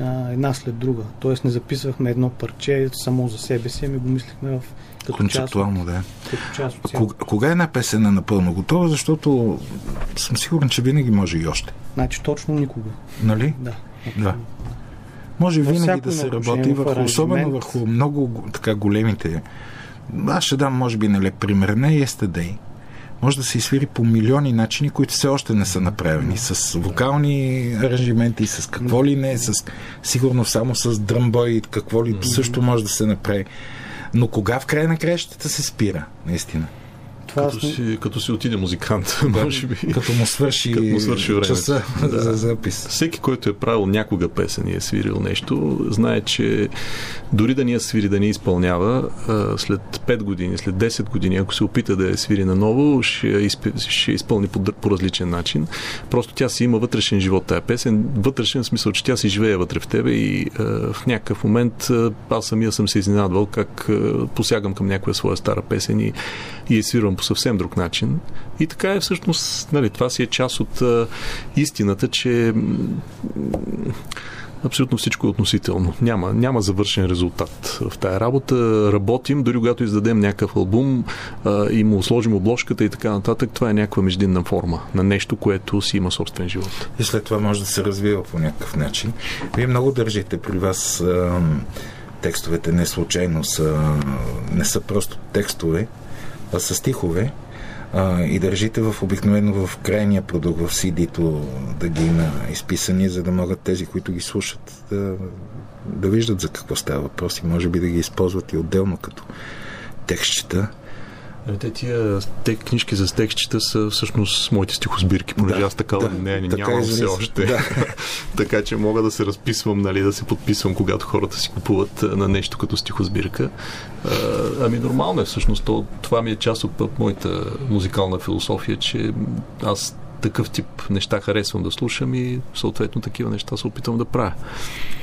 а, една след друга. Тоест не записвахме едно парче само за себе си, ами го мислихме в като част, Концептуално, да. като част от. Кога, кога една песен е напълно готова? Защото съм сигурен, че винаги може и още. Значи точно никога. Нали? Да. Да. Може Във винаги да се работи върху, особено аранжимент. върху много го- така големите. Аз ще дам, може би, нелеп пример. Не Yesterday. Може да се изсвири по милиони начини, които все още не са направени. С вокални аранжименти, с какво ли не, с сигурно само с дръмбой, какво ли също може да се направи. Но кога в края на краищата се спира, наистина? Това Като си, като си отиде музикант, може би. Като му свърши, Като му свърши часа Да. за запис. Всеки, който е правил някога песен и е свирил нещо, знае, че дори да ни я свири, да ни изпълнява, след 5 години, след 10 години, ако се опита да я свири наново, ще изп... ще изпълни по, по различен начин. Просто тя си има вътрешен живот, тая песен. Вътрешен в смисъл, че тя си живее вътре в тебе и в някакъв момент аз самия съм се изненадвал как посягам към някоя своя стара песен и, и я свирвам по съвсем друг начин. И така е всъщност, нали, това си е част от а, истината, че абсолютно всичко е относително. Няма, няма завършен резултат в тая работа. Работим, дори когато издадем някакъв албум а, и му сложим обложката и така нататък, това е някаква междинна форма на нещо, което си има собствен живот. И след това може да се развива по някакъв начин. Вие много държите при вас а, текстовете не случайно са, не са просто текстове, са стихове а, и държите в обикновено в крайния продукт, в CD-то да ги има изписани, за да могат тези, които ги слушат да, да виждат за какво става въпрос и може би да ги използват и отделно като текстчета. Ами те тия те книжки за текстчета са всъщност моите стихосбирки, понеже Да, аз такава да, не, не, така нямам все се. още. Да. така че мога да се разписвам, нали, да се подписвам, когато хората си купуват на нещо като стихосбирка. Ами нормално е всъщност. То, това ми е част от от моята музикална философия, че аз такъв тип неща харесвам да слушам и съответно такива неща се опитвам да правя.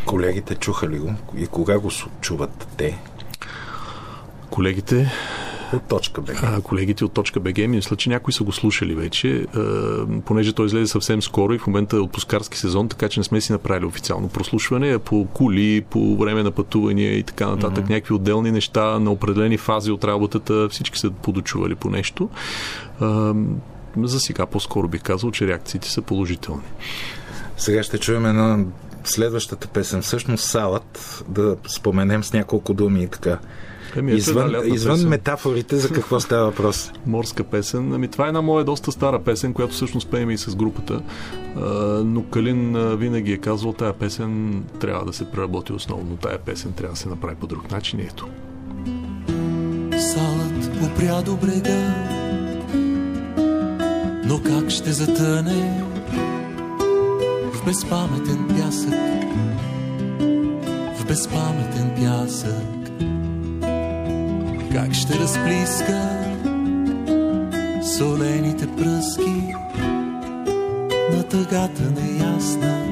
Колегите чуха ли го? И кога го чуват те? Колегите От точка Б. А, колегите от точка БГ, мисля, че някои са го слушали вече, а, понеже той излезе съвсем скоро и в момента е отпускарски сезон, така че не сме си направили официално прослушване, а по кули, по време на пътувания и така нататък, mm-hmm. някакви отделни неща на определени фази от работата, всички са подочували по нещо. А, за сега по-скоро бих казал, че реакциите са положителни. Сега ще чуем една следващата песен. Всъщност салът, да споменем с няколко думи и така. Еми, Извън, лятна извън песен. метафорите, за какво става въпрос? морска песен. Ами това е една моя доста стара песен, която всъщност пеем и с групата. А, но Калин а, винаги е казвал, тая песен трябва да се преработи основно. Тая песен трябва да се направи по друг начин. Ето. Салът опря до брега, но как ще затъне в безпаметен пясък, в безпаметен пясък. Как ще разплиска солените пръски на тъгата неясна.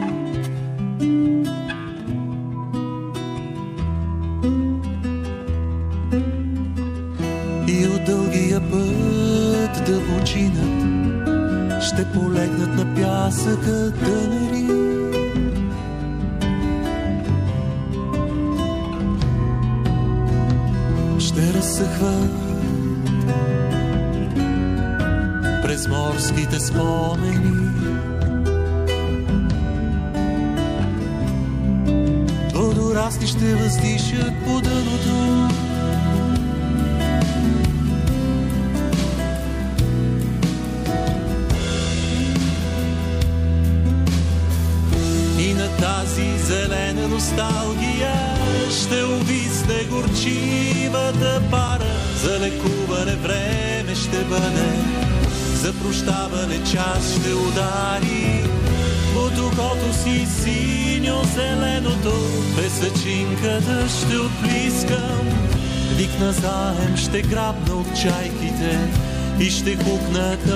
И ще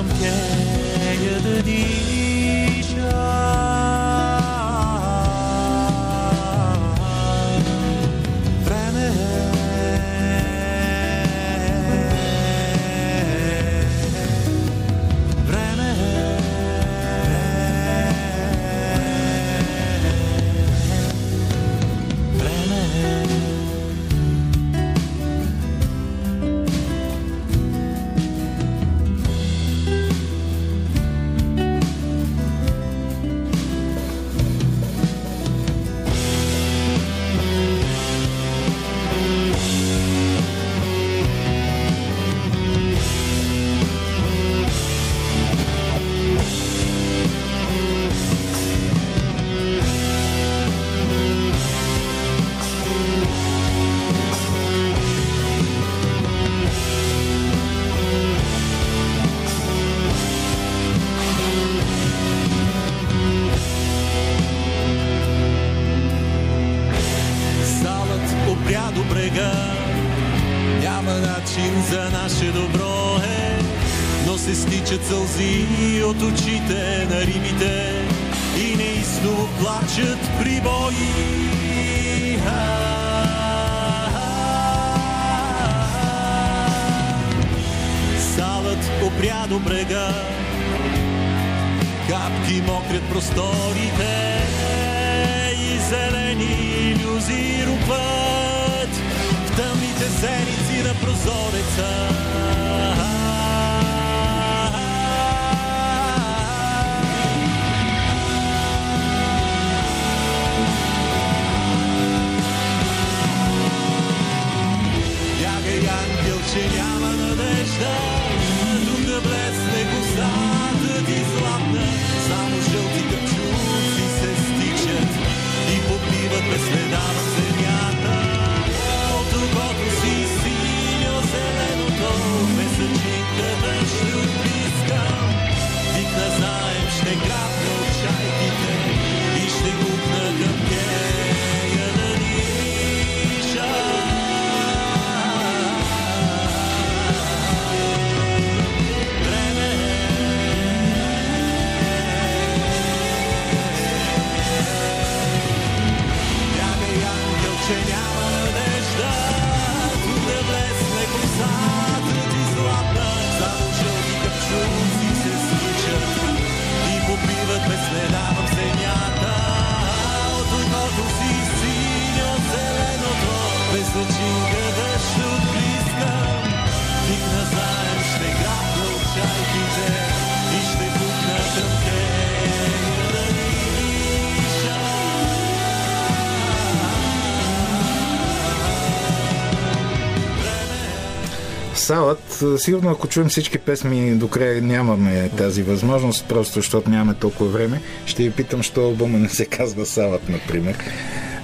Салът, сигурно ако чуем всички песни до края нямаме тази възможност, просто защото нямаме толкова време. Ще ви питам, що албума не се казва Салът, например.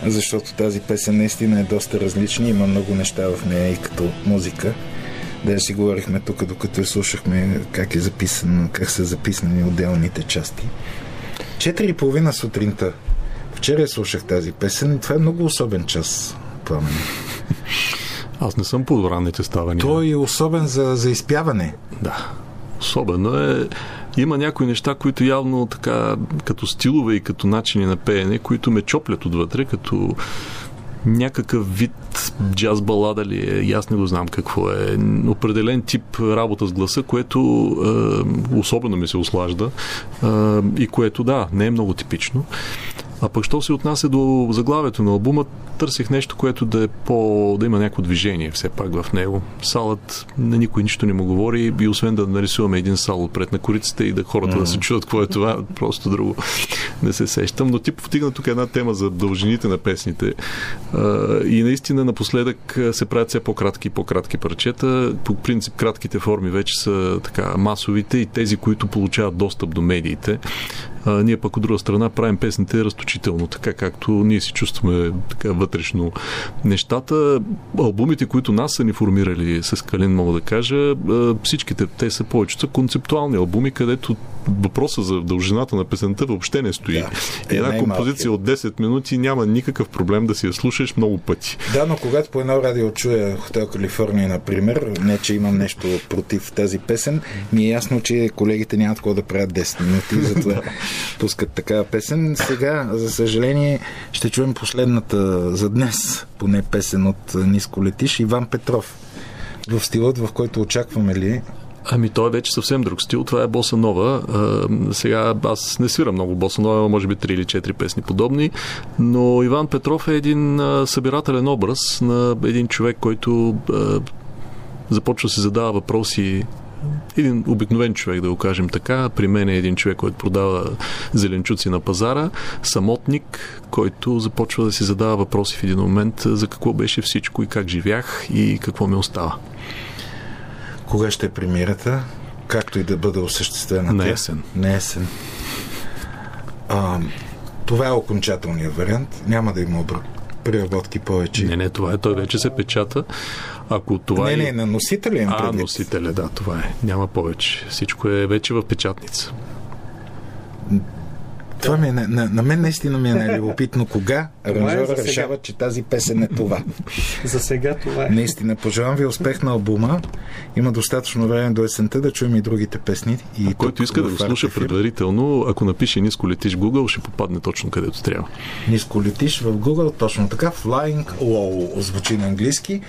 Защото тази песен наистина е доста различна. Има много неща в нея и като музика. Да си говорихме тук, докато слушахме как е записан, как са записани отделните части. Четири и половина сутринта. Вчера слушах тази песен и това е много особен час, Пламен. Аз не съм по ранните ставания. Той е особен за, за изпяване. Да. Особено е... Има някои неща, които явно така, като стилове и като начини на пеене, които ме чоплят отвътре, като някакъв вид джаз балада ли е, аз не го знам какво е. Определен тип работа с гласа, което е, особено ми се ослажда е, и което, да, не е много типично. А пък, що се отнася до заглавието на албума, търсих нещо, което да е по... да има някакво движение все пак в него. Салът на никой нищо не му говори и освен да нарисуваме един сал отпред на корицата и да хората mm-hmm. да се чудат какво е това, просто друго не се сещам. Но ти повтигна тук една тема за дължините на песните и наистина напоследък се правят все по-кратки и по-кратки парчета. По принцип кратките форми вече са така масовите и тези, които получават достъп до медиите. А, ние пък от друга страна правим песните разточително, така както ние си чувстваме така вътрешно нещата. Албумите, които нас са ни формирали с Калин, мога да кажа, всичките те са повечето са концептуални албуми, където въпроса за дължината на песента въобще не стои. Да, е една композиция от 10 минути няма никакъв проблем да си я слушаш много пъти. Да, но когато по едно радио чуя Хотел Калифорния, например, не че имам нещо против тази песен, ми е ясно, че колегите нямат какво да правят 10 минути, затова пускат такава песен. Сега, за съжаление, ще чуем последната за днес, поне песен от Ниско летиш, Иван Петров. В стилът, в който очакваме ли Ами той е вече съвсем друг стил. Това е боса нова. Сега аз не свирам много боса нова, може би 3 или 4 песни подобни, но Иван Петров е един събирателен образ на един човек, който започва да се задава въпроси един обикновен човек, да го кажем така. При мен е един човек, който продава зеленчуци на пазара, самотник, който започва да си задава въпроси в един момент за какво беше всичко и как живях и какво ми остава. Кога ще е премирата? Както и да бъде осъществена? На есен. На есен. А, това е окончателният вариант. Няма да има преработки повече. Не, не, това е. Той вече се печата. Ако това не, е... не, на носителя им А, носителя, да, това е. Няма повече. Всичко е вече в печатница. Това ми е, на, на мен наистина ми е нелюбопитно кога аранжора е решава, че тази песен е това. за сега това е. Наистина, пожелавам ви успех на албума. Има достатъчно време до есента да чуем и другите песни. И а който иска да го слуша предварително, ако напише ниско летиш в Google, ще попадне точно където трябва. Ниско летиш в Google, точно така. Flying Low звучи на английски.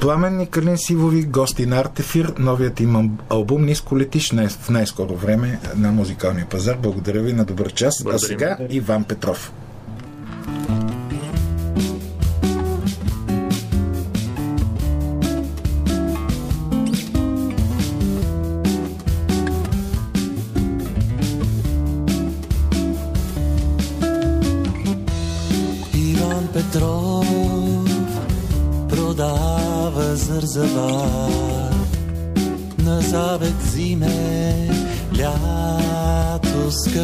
Пламен Калин Сивови, гости на Артефир, новият им албум Ниско летиш в най-скоро време на музикалния пазар. Благодаря ви на добър час. Благодарим. А сега Иван Петров. завар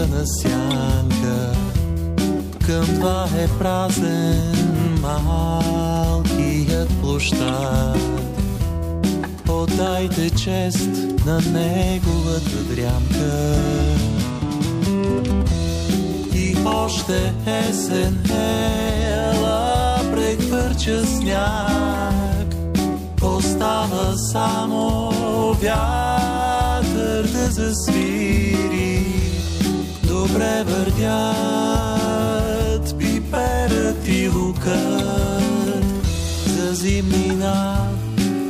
скъна сянка. Към това е празен малкият площад. Отдайте чест на неговата дрямка. И още есен ела прехвърча сняг. Остава само вятър да засвири. Добре вървят пиперът и лукът за зимнина,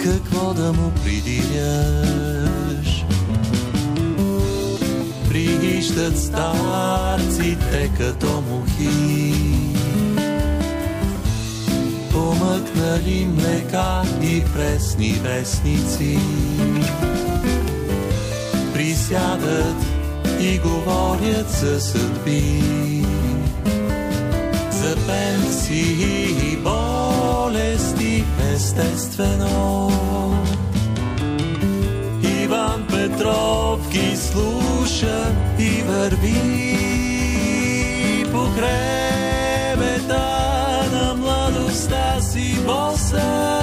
какво да му придиряш. Пригищат старците като мухи помъкнали млека и пресни вестници. Присядат и говорят за съдби, за пенсии и болести естествено. метровки слуша и върви по хребета на младостта си боса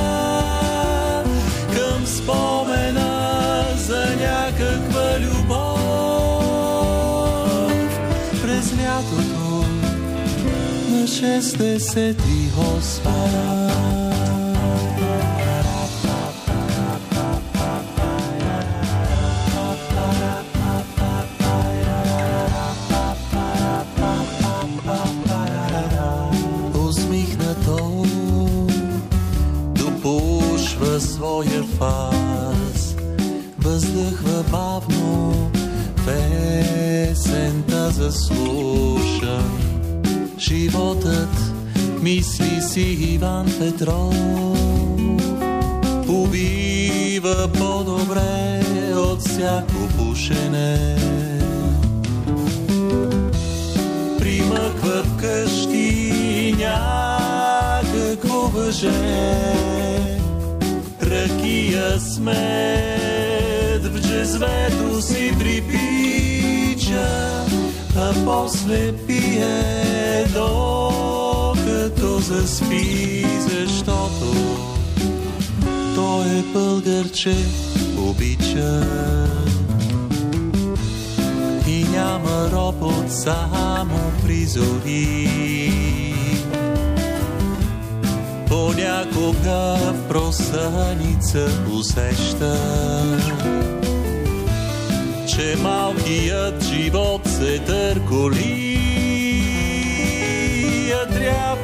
68 усмихнато допушва своя фас, въздъхва бавно песента заслушан. Животът мисли си Иван Петров. Убива по-добре от всяко пушене. Примъква вкъщи някакво въже, ръкия смет в джезвето си припича, а после пие докато заспи, защото той е българче, обича и няма ропот само призори. Понякога в просъница усеща, че малкият живот се търколи.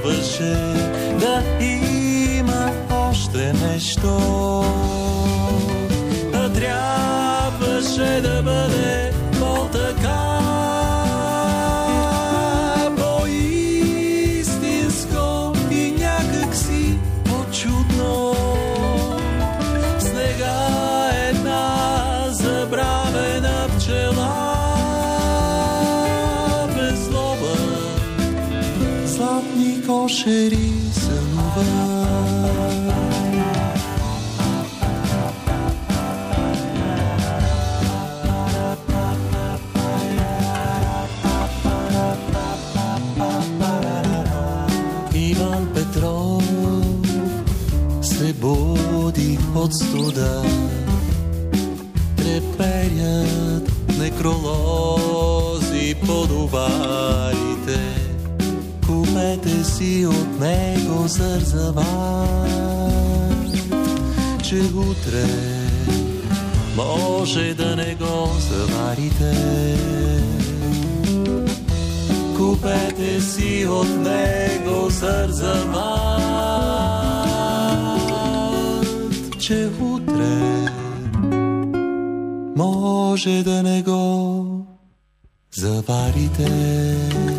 Трябваше да има още нещо. А трябваше да бъде златни кошери сънува. Иван Петров се буди от студа. Треперят некролози по дувалите. Купете си от него зързават, че утре може да не го заварите. Купете си от него сързават, че утре може да не го заварите.